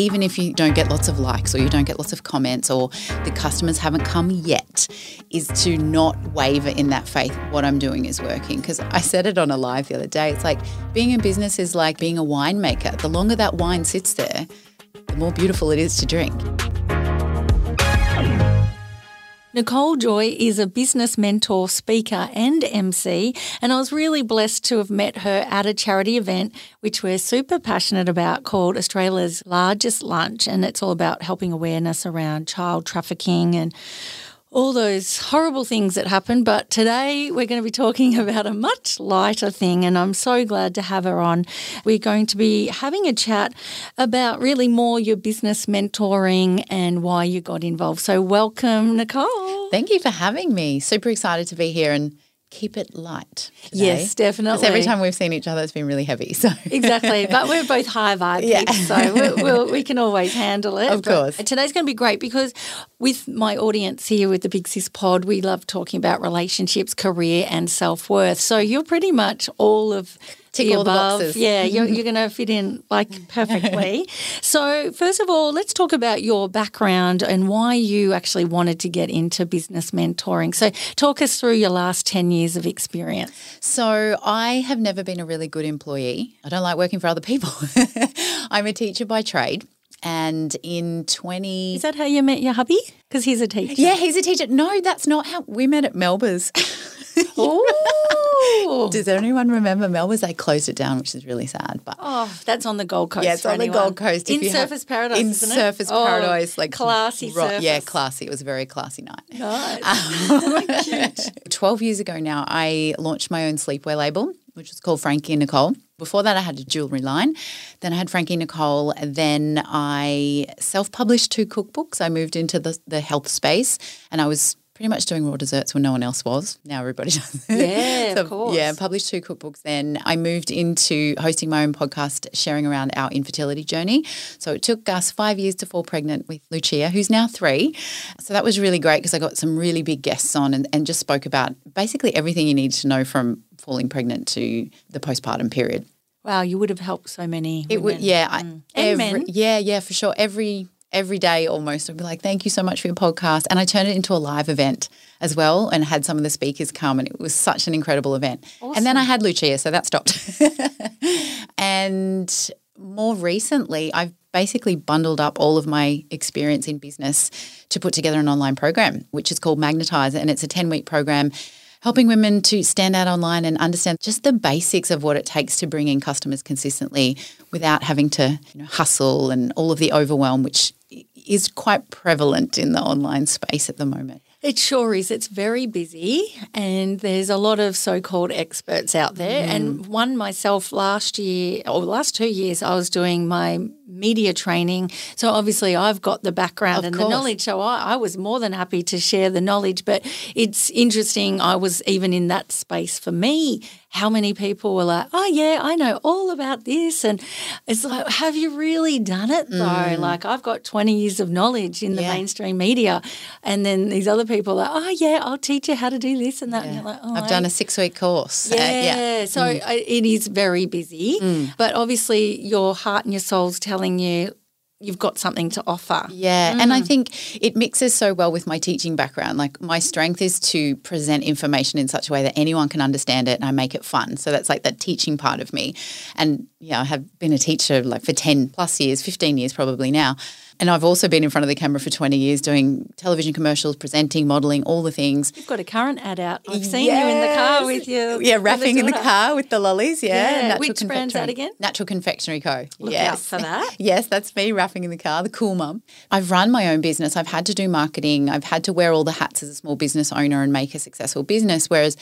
even if you don't get lots of likes or you don't get lots of comments or the customers haven't come yet, is to not waver in that faith. What I'm doing is working. Because I said it on a live the other day. It's like being in business is like being a winemaker. The longer that wine sits there, the more beautiful it is to drink. Nicole Joy is a business mentor, speaker, and MC, and I was really blessed to have met her at a charity event, which we're super passionate about, called Australia's Largest Lunch. And it's all about helping awareness around child trafficking and all those horrible things that happen. But today we're going to be talking about a much lighter thing, and I'm so glad to have her on. We're going to be having a chat about really more your business mentoring and why you got involved. So, welcome, Nicole. Thank you for having me. Super excited to be here and keep it light. Today. Yes, definitely. Because every time we've seen each other, it's been really heavy. So exactly, but we're both high vibe Yeah. so we'll, we'll, we can always handle it. Of But course. today's going to be great because with my audience here with the Big Sis Pod, we love talking about relationships, career, and self worth. So you're pretty much all of Tick the all the above. boxes. Yeah, you're, you're going to fit in like perfectly. so first of all, let's talk about your background and why you actually wanted to get into business mentoring. So talk us through your last ten years of experience. So I have never been a really good employee. I don't like working for other people. I'm a teacher by trade. And in 20 Is that how you met your hubby? Because he's a teacher. Yeah, he's a teacher. No, that's not how we met at Melba's. Oh, Does anyone remember Melba's? They closed it down, which is really sad. But oh, that's on the Gold Coast. yeah, it's on the. Gold Coast. If in you have- Surfers Paradise. In isn't it? Surfers Oh, Paradise, like classy ro- surface. Yeah, classy. It was a very classy night. Nice. Um, 12 years ago now, I launched my own sleepwear label, which was called Frankie and Nicole. Before that, I had a jewelry line. Then I had Frankie and Nicole. Then I self published two cookbooks. I moved into the, the health space and I was pretty much doing raw desserts when no one else was. Now everybody does. Yeah, So, of course. Yeah, published two cookbooks. Then I moved into hosting my own podcast, sharing around our infertility journey. So it took us five years to fall pregnant with Lucia, who's now three. So that was really great because I got some really big guests on and, and just spoke about basically everything you need to know from falling pregnant to the postpartum period. Wow, you would have helped so many. It would, women. yeah, I, mm. And men. yeah, yeah, for sure. Every every day almost, I'd be like, "Thank you so much for your podcast," and I turned it into a live event as well, and had some of the speakers come, and it was such an incredible event. And then I had Lucia, so that stopped. and more recently, I've basically bundled up all of my experience in business to put together an online program, which is called Magnetize, and it's a ten week program helping women to stand out online and understand just the basics of what it takes to bring in customers consistently without having to you know, hustle and all of the overwhelm, which is quite prevalent in the online space at the moment. It sure is. It's very busy, and there's a lot of so called experts out there. Mm. And one myself last year, or last two years, I was doing my media training. So obviously, I've got the background Of and course. the knowledge. So I, I was more than happy to share the knowledge. But it's interesting, I was even in that space for me. How many people were like, oh, yeah, I know all about this. And it's like, have you really done it though? Like, I've got 20 years of knowledge in the Mm. Yeah. mainstream media. And then these other people are like, oh, yeah, I'll teach you how to do this and that. And you're like, oh, I've done a six week course. Uh, yeah. yeah. Mm. So it is very busy. But obviously, your heart and your soul's telling you you've got something to offer. Yeah, and I mm. think it mixes so well with my teaching background. Like my strength is to present information in such a way that anyone can understand it and I make it fun. So that's like that teaching part of me. And yeah, I have been a teacher like for 10 plus years, 15 years probably now. And I've also been in front of the camera for 20 years doing television commercials, presenting, modeling, all the things. You've got a current ad out. I've seen you in the car with you. Yeah, rapping in the car with the lollies. Yeah. Yeah. Natural Which brand's that Confectionery- again? Natural Confectionery Co. Look yes. out for that. Yes, that's me rapping in the car, the cool mum. I've run my own business. I've had to do marketing. I've had to wear all the hats as a small business owner and make a successful business. Whereas,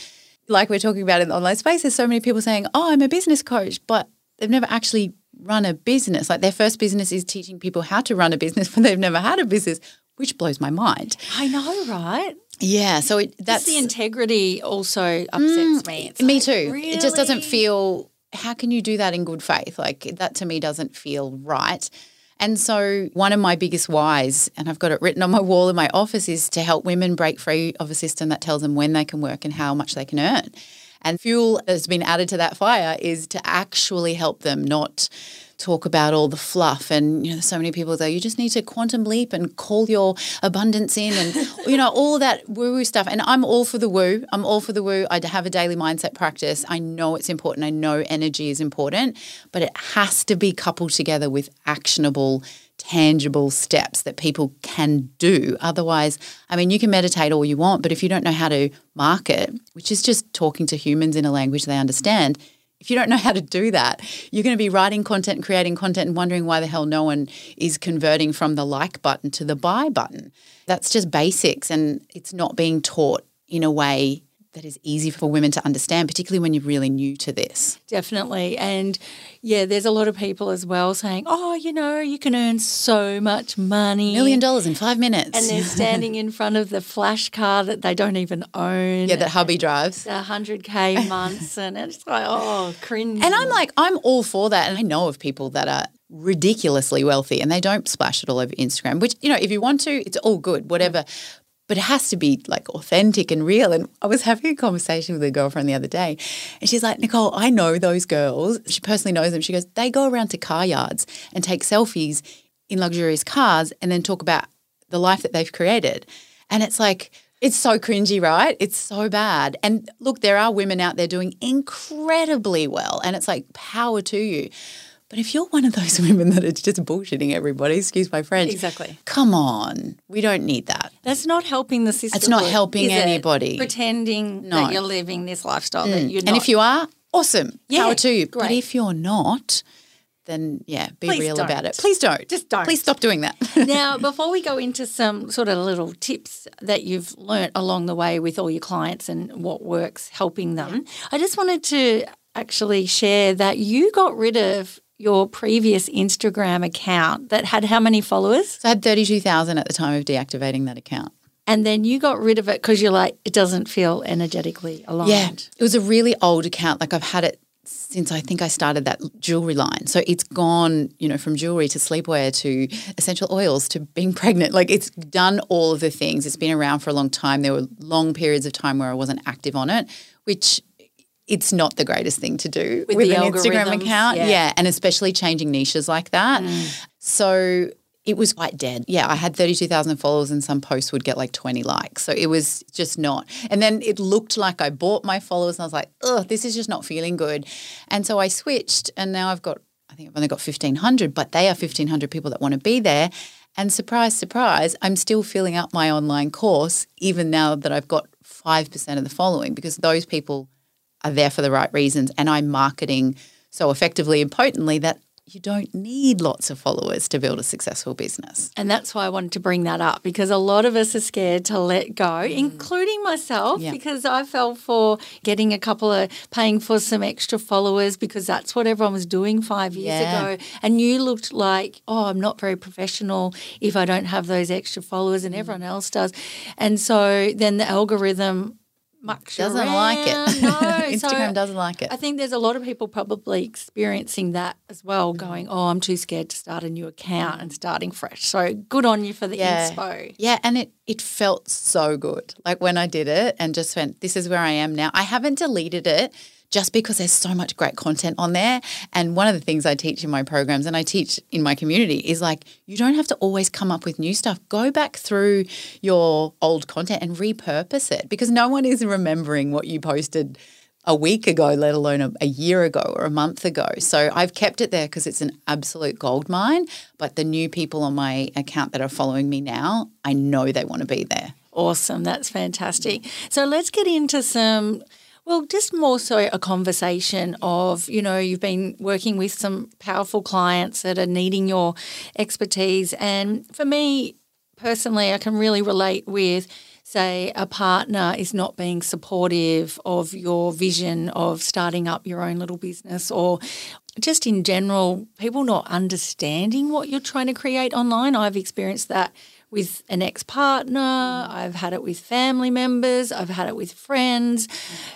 like we're talking about in the online space, there's so many people saying, oh, I'm a business coach, but they've never actually run a business. Like their first business is teaching people how to run a business, when they've never had a business, which blows my mind. I know, right? Yeah. So it, That's that's the integrity also upsets mm, me. It's Me like, too. It just doesn't feel. How can you do that in good faith? Like that to me doesn't feel right. And so, one of my biggest whys, and I've got it written on my wall in my office, is to help women break free of a system that tells them when they can work and how much they can earn. And fuel that's been added to that fire is to actually help them, not talk about all the fluff. And you know so many people say you just need to quantum leap and call your abundance in and you know all that woo woo stuff. And I'm all for the woo. I'm all for the woo. I have a daily mindset practice. I know it's important. I know energy is important. But it has to be coupled together with actionable tangible steps that people can do. Otherwise, I mean, you can meditate all you want, but if you don't know how to market, which is just talking to humans in a language they understand, if you don't know how to do that, you're going to be writing content and creating content and wondering why the hell no one is converting from the like button to the buy button. That's just basics and it's not being taught in a way that is easy for women to understand, particularly when you're really new to this. Definitely. And yeah, there's a lot of people as well saying, oh, you know, you can earn so much money. Million dollars in five minutes. And they're standing in front of the flash car that they don't even own. Yeah, that hubby drives. The 100K months. and it's like, oh, cringe. And I'm like, I'm all for that. And I know of people that are ridiculously wealthy and they don't splash it all over Instagram, which, you know, if you want to, it's all good, whatever but it has to be like authentic and real. And I was having a conversation with a girlfriend the other day, and she's like, Nicole, I know those girls. She personally knows them. She goes, they go around to car yards and take selfies in luxurious cars and then talk about the life that they've created. And it's like, it's so cringy, right? It's so bad. And look, there are women out there doing incredibly well, and it's like, power to you. But if you're one of those women that are just bullshitting everybody, excuse my French. Exactly. Come on. We don't need that. That's not helping the system. It's not helping anybody. Pretending no. that you're living this lifestyle mm. that you're not. And if you are, awesome. Yeah, Power to you. Great. But if you're not, then yeah, be Please real don't. about it. Please don't. Just don't. Please stop doing that. now, before we go into some sort of little tips that you've learnt along the way with all your clients and what works helping them, I just wanted to actually share that you got rid of your previous Instagram account that had how many followers? So I had 32,000 at the time of deactivating that account. And then you got rid of it because you're like, it doesn't feel energetically aligned. Yeah. It was a really old account. Like I've had it since I think I started that jewelry line. So it's gone, you know, from jewelry to sleepwear to essential oils to being pregnant. Like it's done all of the things. It's been around for a long time. There were long periods of time where I wasn't active on it, which it's not the greatest thing to do with, with an Instagram account. Yeah. yeah. And especially changing niches like that. Mm. So it was quite dead. Yeah, I had 32,000 followers and some posts would get like 20 likes. So it was just not. And then it looked like I bought my followers and I was like, oh, this is just not feeling good. And so I switched and now I've got, I think I've only got 1,500, but they are 1,500 people that want to be there. And surprise, surprise, I'm still filling up my online course even now that I've got 5% of the following because those people are there for the right reasons and I'm marketing so effectively and potently that you don't need lots of followers to build a successful business. And that's why I wanted to bring that up because a lot of us are scared to let go, mm. including myself, yeah. because I fell for getting a couple of paying for some extra followers because that's what everyone was doing five years yeah. ago. And you looked like, oh, I'm not very professional if I don't have those extra followers and mm. everyone else does. And so then the algorithm much doesn't around. like it. No, Instagram so doesn't like it. I think there's a lot of people probably experiencing that as well, mm. going, "Oh, I'm too scared to start a new account and mm. starting fresh." So good on you for the yeah. inspo. Yeah, and it it felt so good. Like when I did it and just went, "This is where I am now." I haven't deleted it just because there's so much great content on there. And one of the things I teach in my programs and I teach in my community is like, you don't have to always come up with new stuff. Go back through your old content and repurpose it because no one is remembering what you posted a week ago, let alone a, a, year ago or a month ago. So I've kept it there because it's an absolute gold mine. But the new people on my account that are following me now, I know they want to be there. Awesome. That's fantastic. So let's get into some well, just more so a conversation of, you know, you've been working with some powerful clients that are needing your expertise. And for me personally, I can really relate with, say, a partner is not being supportive of your vision of starting up your own little business or just in general, people not understanding what you're trying to create online. I've experienced that with an ex partner, I've had it with family members, I've had it with friends.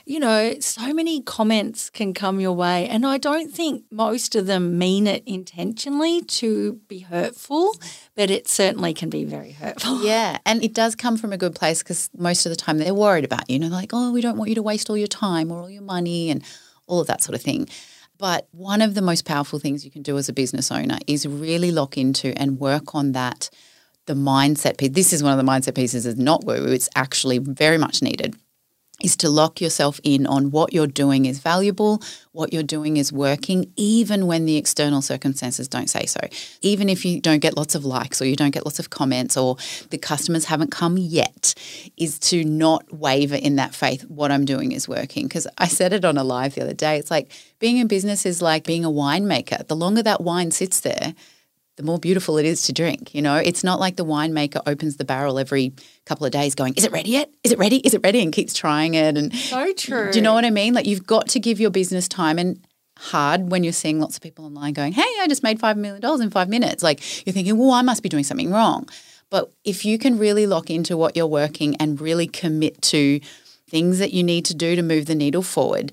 You know, so many comments can come your way. And I don't think most of them mean it intentionally to be hurtful, but it certainly can be very hurtful. Yeah. And it does come from a good place because most of the time they're worried about you. You know, like, oh, we don't want you to waste all your time or all your money and all of that sort of thing. But one of the most powerful things you can do as a business owner is really lock into and work on that the mindset piece. This is one of the mindset pieces is not woo woo. It's actually very much needed. Is to lock yourself in on what you're doing is valuable, what you're doing is working, even when the external circumstances don't say so. Even if you don't get lots of likes or you don't get lots of comments or the customers haven't come yet, is to not waver in that faith. What I'm doing is working. Because I said it on a live the other day. It's like being in business is like being a winemaker. The longer that wine sits there, the more beautiful it is to drink. You know, it's not like the winemaker opens the barrel every couple of days going, Is it ready yet? Is it ready? Is it ready? And keeps trying it. And so true. Do you know what I mean? Like you've got to give your business time and hard when you're seeing lots of people online going, Hey, I just made $5 million in five minutes. Like you're thinking, Well, I must be doing something wrong. But if you can really lock into what you're working and really commit to things that you need to do to move the needle forward,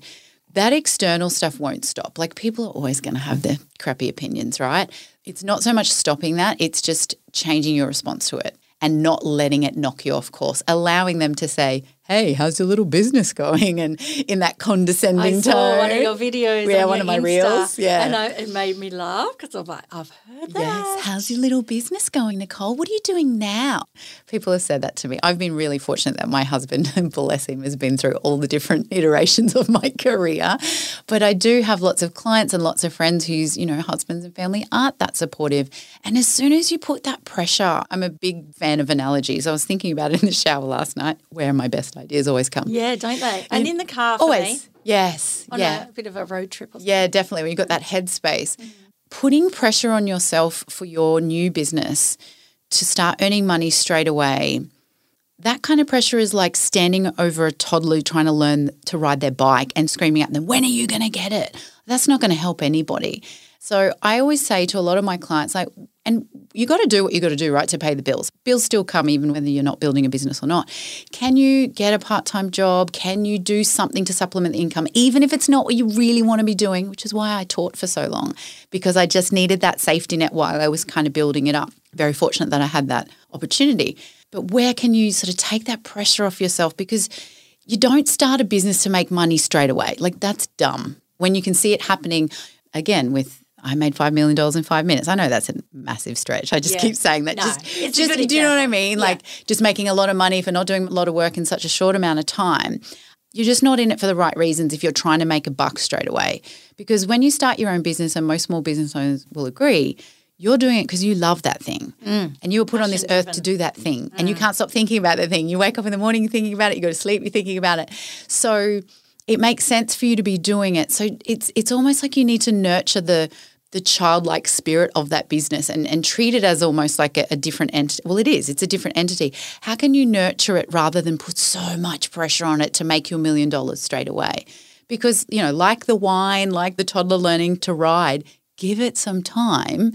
that external stuff won't stop. Like people are always going to have their crappy opinions, right? It's not so much stopping that, it's just changing your response to it and not letting it knock you off course, allowing them to say, "Hey, how's your little business going?" and in that condescending I saw tone. one of your videos. Yeah, on one of my Insta, reels, yeah. and I, it made me laugh because I'm like, I've heard that. Yes. How's your little business going, Nicole? What are you doing now? People have said that to me. I've been really fortunate that my husband, bless him, has been through all the different iterations of my career. But I do have lots of clients and lots of friends whose, you know, husbands and family aren't that supportive. And as soon as you put that pressure, I'm a big fan of analogies. I was thinking about it in the shower last night, where my best ideas always come. Yeah, don't they? And in the car for Always. me, Yes. on yeah. a bit of a road trip. Or something. Yeah, definitely. When you've got that headspace, mm-hmm. putting pressure on yourself for your new business to start earning money straight away, that kind of pressure is like standing over a toddler trying to learn to ride their bike and screaming at them, When are you going to get it? That's not going to help anybody. So I always say to a lot of my clients, like, and you got to do what you got to do, right, to pay the bills. Bills still come even whether you're not building a business or not. Can you get a part time job? Can you do something to supplement the income, even if it's not what you really want to be doing, which is why I taught for so long, because I just needed that safety net while I was kind of building it up. Very fortunate that I had that opportunity. But where can you sort of take that pressure off yourself? Because you don't start a business to make money straight away. Like that's dumb. When you can see it happening again with I made five million dollars in five minutes. I know that's a massive stretch. I just Yeah. keep saying that. No, just, just do you know what I mean? Yeah. Like just making a lot of money for not doing a lot of work in such a short amount of time. You're just not in it for the right reasons if you're trying to make a buck straight away. Because when you start your own business, and most small business owners will agree, you're doing it because you love that thing. Mm. And you were put on this earth to do that thing. And you can't stop thinking about that thing. You wake up in the morning thinking about it, you go to sleep, you're thinking about it. So it makes sense for you to be doing it. So it's it's almost like you need to nurture the the childlike spirit of that business and, and treat it as almost like a, a different entity. Well, it is. It's a different entity. How can you nurture it rather than put so much pressure on it to make you a million dollars straight away? Because, you know, like the wine, like the toddler learning to ride, give it some time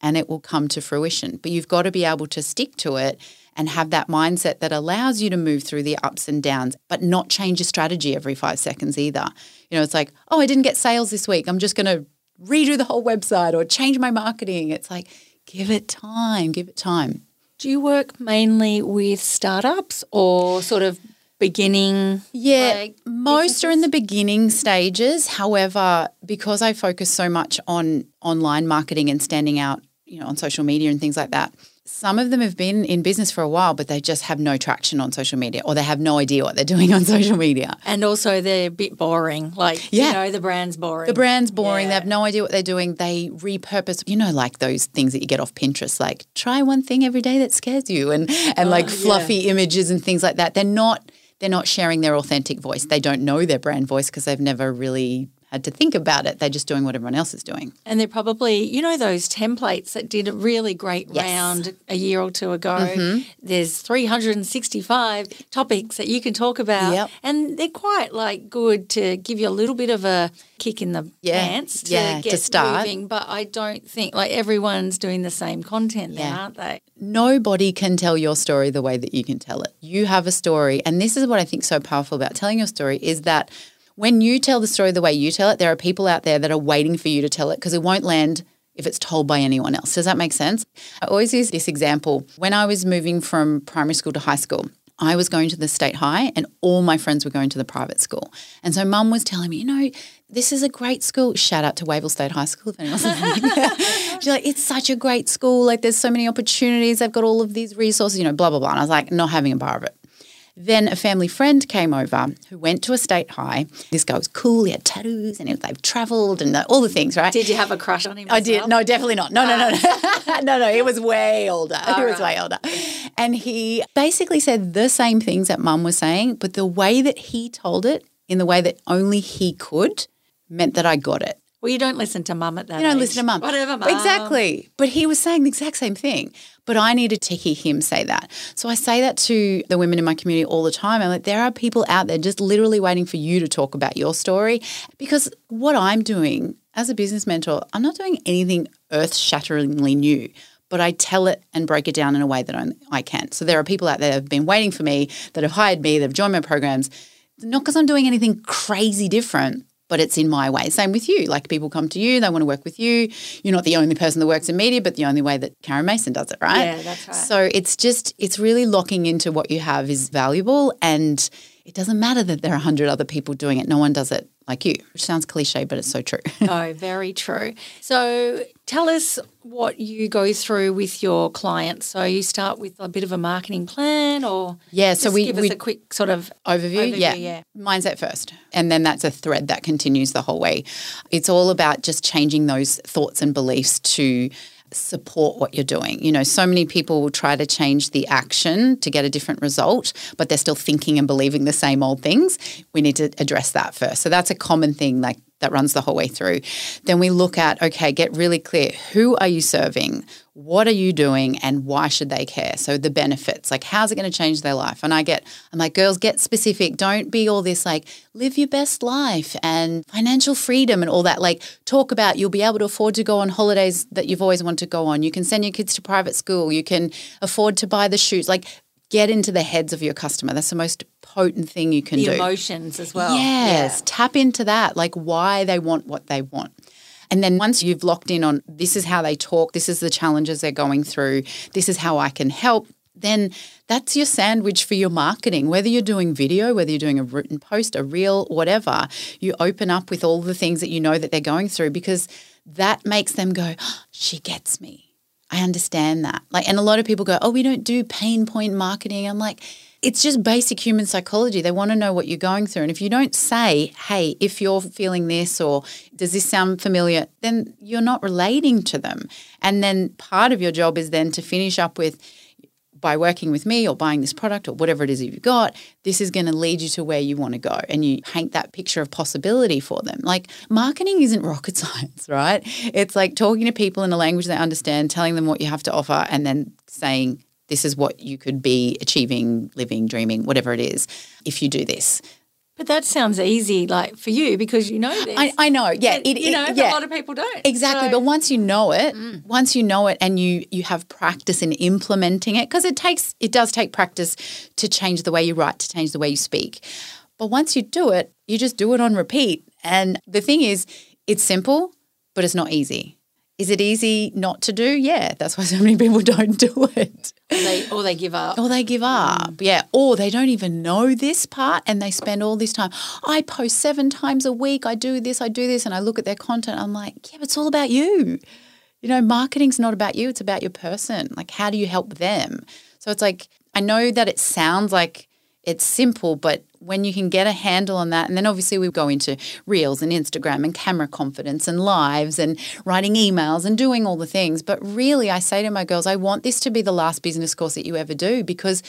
and it will come to fruition. But you've got to be able to stick to it and have that mindset that allows you to move through the ups and downs, but not change your strategy every five seconds either. You know, it's like, oh, I didn't get sales this week. I'm just going to redo the whole website or change my marketing. It's like, give it time, give it time. Do you work mainly with startups or sort of beginning? Yeah, like, most are in the beginning stages. However, because I focus so much on online marketing and standing out, you know, on social media and things like that, some of them have been in business for a while, but they just have no traction on social media or they have no idea what they're doing on social media. And also they're a bit boring. Like, Yeah. you know, the brand's boring. The brand's boring. Yeah. They have no idea what they're doing. They repurpose, you know, like those things that you get off Pinterest, like try one thing every day that scares you, and and oh, like Oh, yeah. fluffy images and things like that. They're not they're not sharing their authentic voice. They don't know their brand voice because they've never really had to think about it. They're just doing what everyone else is doing. And they're probably, you know, those templates that did a really great Yes. round a year or two ago. Mm-hmm. There's 365 topics that you can talk about. Yep. And they're quite like good to give you a little bit of a kick in the Yeah. pants to Yeah, to get start. moving. But I don't think like everyone's doing the same content then, Yeah. aren't they? Nobody can tell your story the way that you can tell it. You have a story. And this is what I think so powerful about telling your story is that when you tell the story the way you tell it, there are people out there that are waiting for you to tell it because it won't land if it's told by anyone else. Does that make sense? I always use this example. When I was moving from primary school to high school, I was going to the state high and all my friends were going to the private school. And so mum was telling me, you know, this is a great school. Shout out to Wavell State High School if anyone's. She's like, it's such a great school. Like there's so many opportunities. They've got all of these resources, you know, blah, blah, blah. And I was like, not having a bar of it. Then a family friend came over who went to a state high. This guy was cool. He had tattoos and they've travelled and all the things, right? Did you have a crush on him? I did. No, definitely not. No, no, no, no. Ah. no, no. He was way older. he was right. way older. And he basically said the same things that mum was saying, but the way that he told it in the way that only he could meant that I got it. Well, you don't listen to mum at that You don't age. listen to mum. Whatever, mum. Exactly. But he was saying the exact same thing. But I needed to hear him say that. So I say that to the women in my community all the time. I'm like, there are people out there just literally waiting for you to talk about your story. Because what I'm doing as a business mentor, I'm not doing anything earth shatteringly new. But I tell it and break it down in a way that I can. So there are people out there that have been waiting for me, that have hired me, that have joined my programs, not because I'm doing anything crazy different, but it's in my way. Same with you. Like people come to you, they want to work with you. You're not the only person that works in media, but the only way that Karen Mason does it, right? Yeah, that's right. So it's just, it's really locking into what you have is valuable. And it doesn't matter that there are 100 other people doing it. No one does it like you, which sounds cliche, but it's so true. Oh, very true. So tell us what you go through with your clients. So you start with a bit of a marketing plan or Yeah, so we- give we- us a quick sort of overview, Overview, yeah. yeah. Mindset first. And then that's a thread that continues the whole way. It's all about just changing those thoughts and beliefs to support what you're doing. You know, so many people will try to change the action to get a different result, but they're still thinking and believing the same old things. We need to address that first. So that's a common thing like that runs the whole way through. Then we look at okay, get really clear. Who are you serving? What are you doing and why should they care? So the benefits, like how's it going to change their life? And I get, I'm like, girls, get specific. Don't be all this like live your best life and financial freedom and all that. Like talk about you'll be able to afford to go on holidays that you've always wanted to go on. You can send your kids to private school. You can afford to buy the shoes. Like get into the heads of your customer. That's the most potent thing you can the do. emotions as well. Yes, tap into that, like why they want what they want. And then once you've locked in on this is how they talk, this is the challenges they're going through, this is how I can help, then that's your sandwich for your marketing. Whether you're doing video, whether you're doing a written post, a reel, whatever, you open up with all the things that you know that they're going through because that makes them go, "Oh, she gets me. I understand that. Like, and a lot of people go, "Oh, we don't do pain point marketing." I'm like, it's just basic human psychology. They want to know what you're going through, and if you don't say, "Hey, if you're feeling this," or "Does this sound familiar?" then you're not relating to them. And then part of your job is then to finish up with. By working with me or buying this product or whatever it is that you've got, this is going to lead you to where you want to go. And you paint that picture of possibility for them. Like marketing isn't rocket science, right? It's like talking to people in a language they understand, telling them what you have to offer, and then saying, this is what you could be achieving, living, dreaming, whatever it is, if you do this. But that sounds easy, like for you, because you know this. I, I know, yeah, But, it, you it- know, but yeah. a lot of people don't. Exactly, So- but once you know it, mm. once you know it, and you you have practice in implementing it, because it takes it does take practice to change the way you write, to change the way you speak. But once you do it, you just do it on repeat. And the thing is, it's simple, but it's not easy. Is it easy not to do? Yeah, that's why so many people don't do it. or they, or they give up. Or they give up. Mm. Yeah. Or they don't even know this part and they spend all this time. I post seven times a week. I do this, I do this. And I look at their content. I'm like, yeah, but it's all about you. You know, marketing's not about you, it's about your person. Like, how do you help them? So it's like, I know that it sounds like it's simple, but when you can get a handle on that, and then obviously we go into reels and Instagram and camera confidence and lives and writing emails and doing all the things. But really, I say to my girls, I want this to be the last business course that you ever do because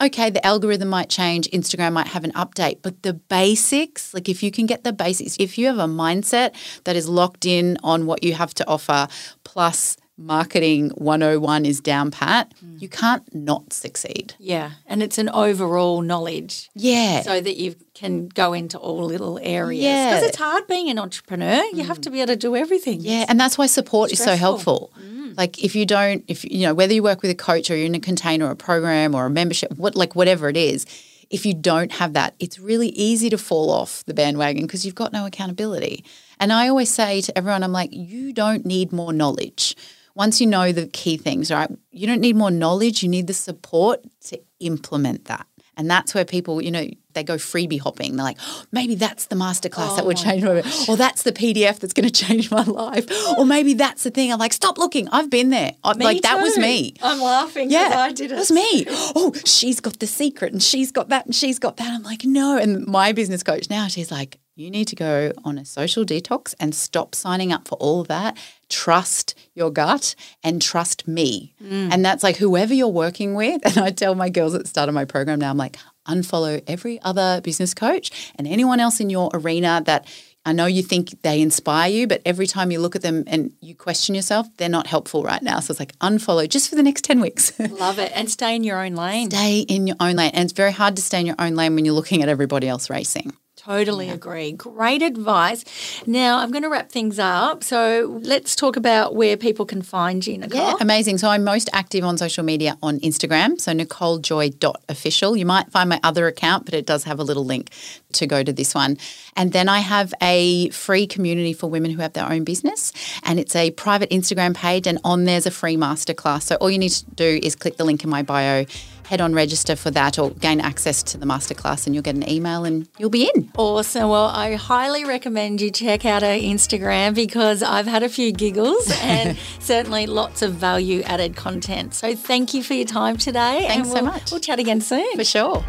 okay, the algorithm might change, Instagram might have an update, but the basics, like if you can get the basics, if you have a mindset that is locked in on what you have to offer, plus marketing 101 is down pat, mm. you can't not succeed. Yeah. And it's an overall knowledge. Yeah. So that you can go into all little areas. Yeah. Because it's hard being an entrepreneur. You mm. have to be able to do everything. Yeah. And that's why support is so helpful. Mm. Like if you don't, if you know, whether you work with a coach or you're in a container or a program or a membership, what like whatever it is, if you don't have that, it's really easy to fall off the bandwagon because you've got no accountability. And I always say to everyone, I'm like, you don't need more knowledge once you know the key things, right, you don't need more knowledge, you need the support to implement that. And that's where people, you know, they go freebie hopping. They're like, oh, maybe that's the masterclass oh that would change my life. Or that's the PDF that's going to change my life. Or maybe that's the thing. I'm like, stop looking. I've been there. Me like, too. that was me. I'm laughing yeah, I did it. That was me. Oh, she's got the secret and she's got that and she's got that. I'm like, no. And my business coach now, she's like, you need to go on a social detox and stop signing up for all of that. Trust your gut and trust me. Mm. And that's like whoever you're working with. And I tell my girls at the start of my program now, I'm like, unfollow every other business coach and anyone else in your arena that I know you think they inspire you, but every time you look at them and you question yourself, they're not helpful right now. So it's like unfollow just for the next 10 weeks. Love it. And stay in your own lane. Stay in your own lane. And it's very hard to stay in your own lane when you're looking at everybody else racing. Totally yeah. agree. Great advice. Now I'm going to wrap things up. So let's talk about where people can find you, Nicole. Yeah, amazing. So I'm most active on social media on Instagram. So NicoleJoy.official. You might find my other account, but it does have a little link to go to this one. And then I have a free community for women who have their own business. And it's a private Instagram page. And on there's a free masterclass. So all you need to do is click the link in my bio head on register for that or gain access to the masterclass and you'll get an email and you'll be in. Awesome. Well, I highly recommend you check out our Instagram because I've had a few giggles and certainly lots of value added content. So thank you for your time today. Thanks we'll, so much. We'll chat again soon. For sure.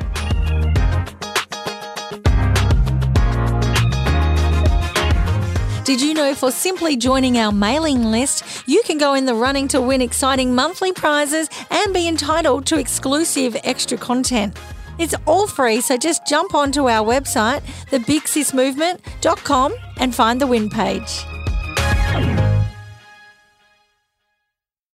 Did you know for simply joining our mailing list, you can go in the running to win exciting monthly prizes and be entitled to exclusive extra content? It's all free, so just jump onto our website, thebigsismovement.com, and find the win page.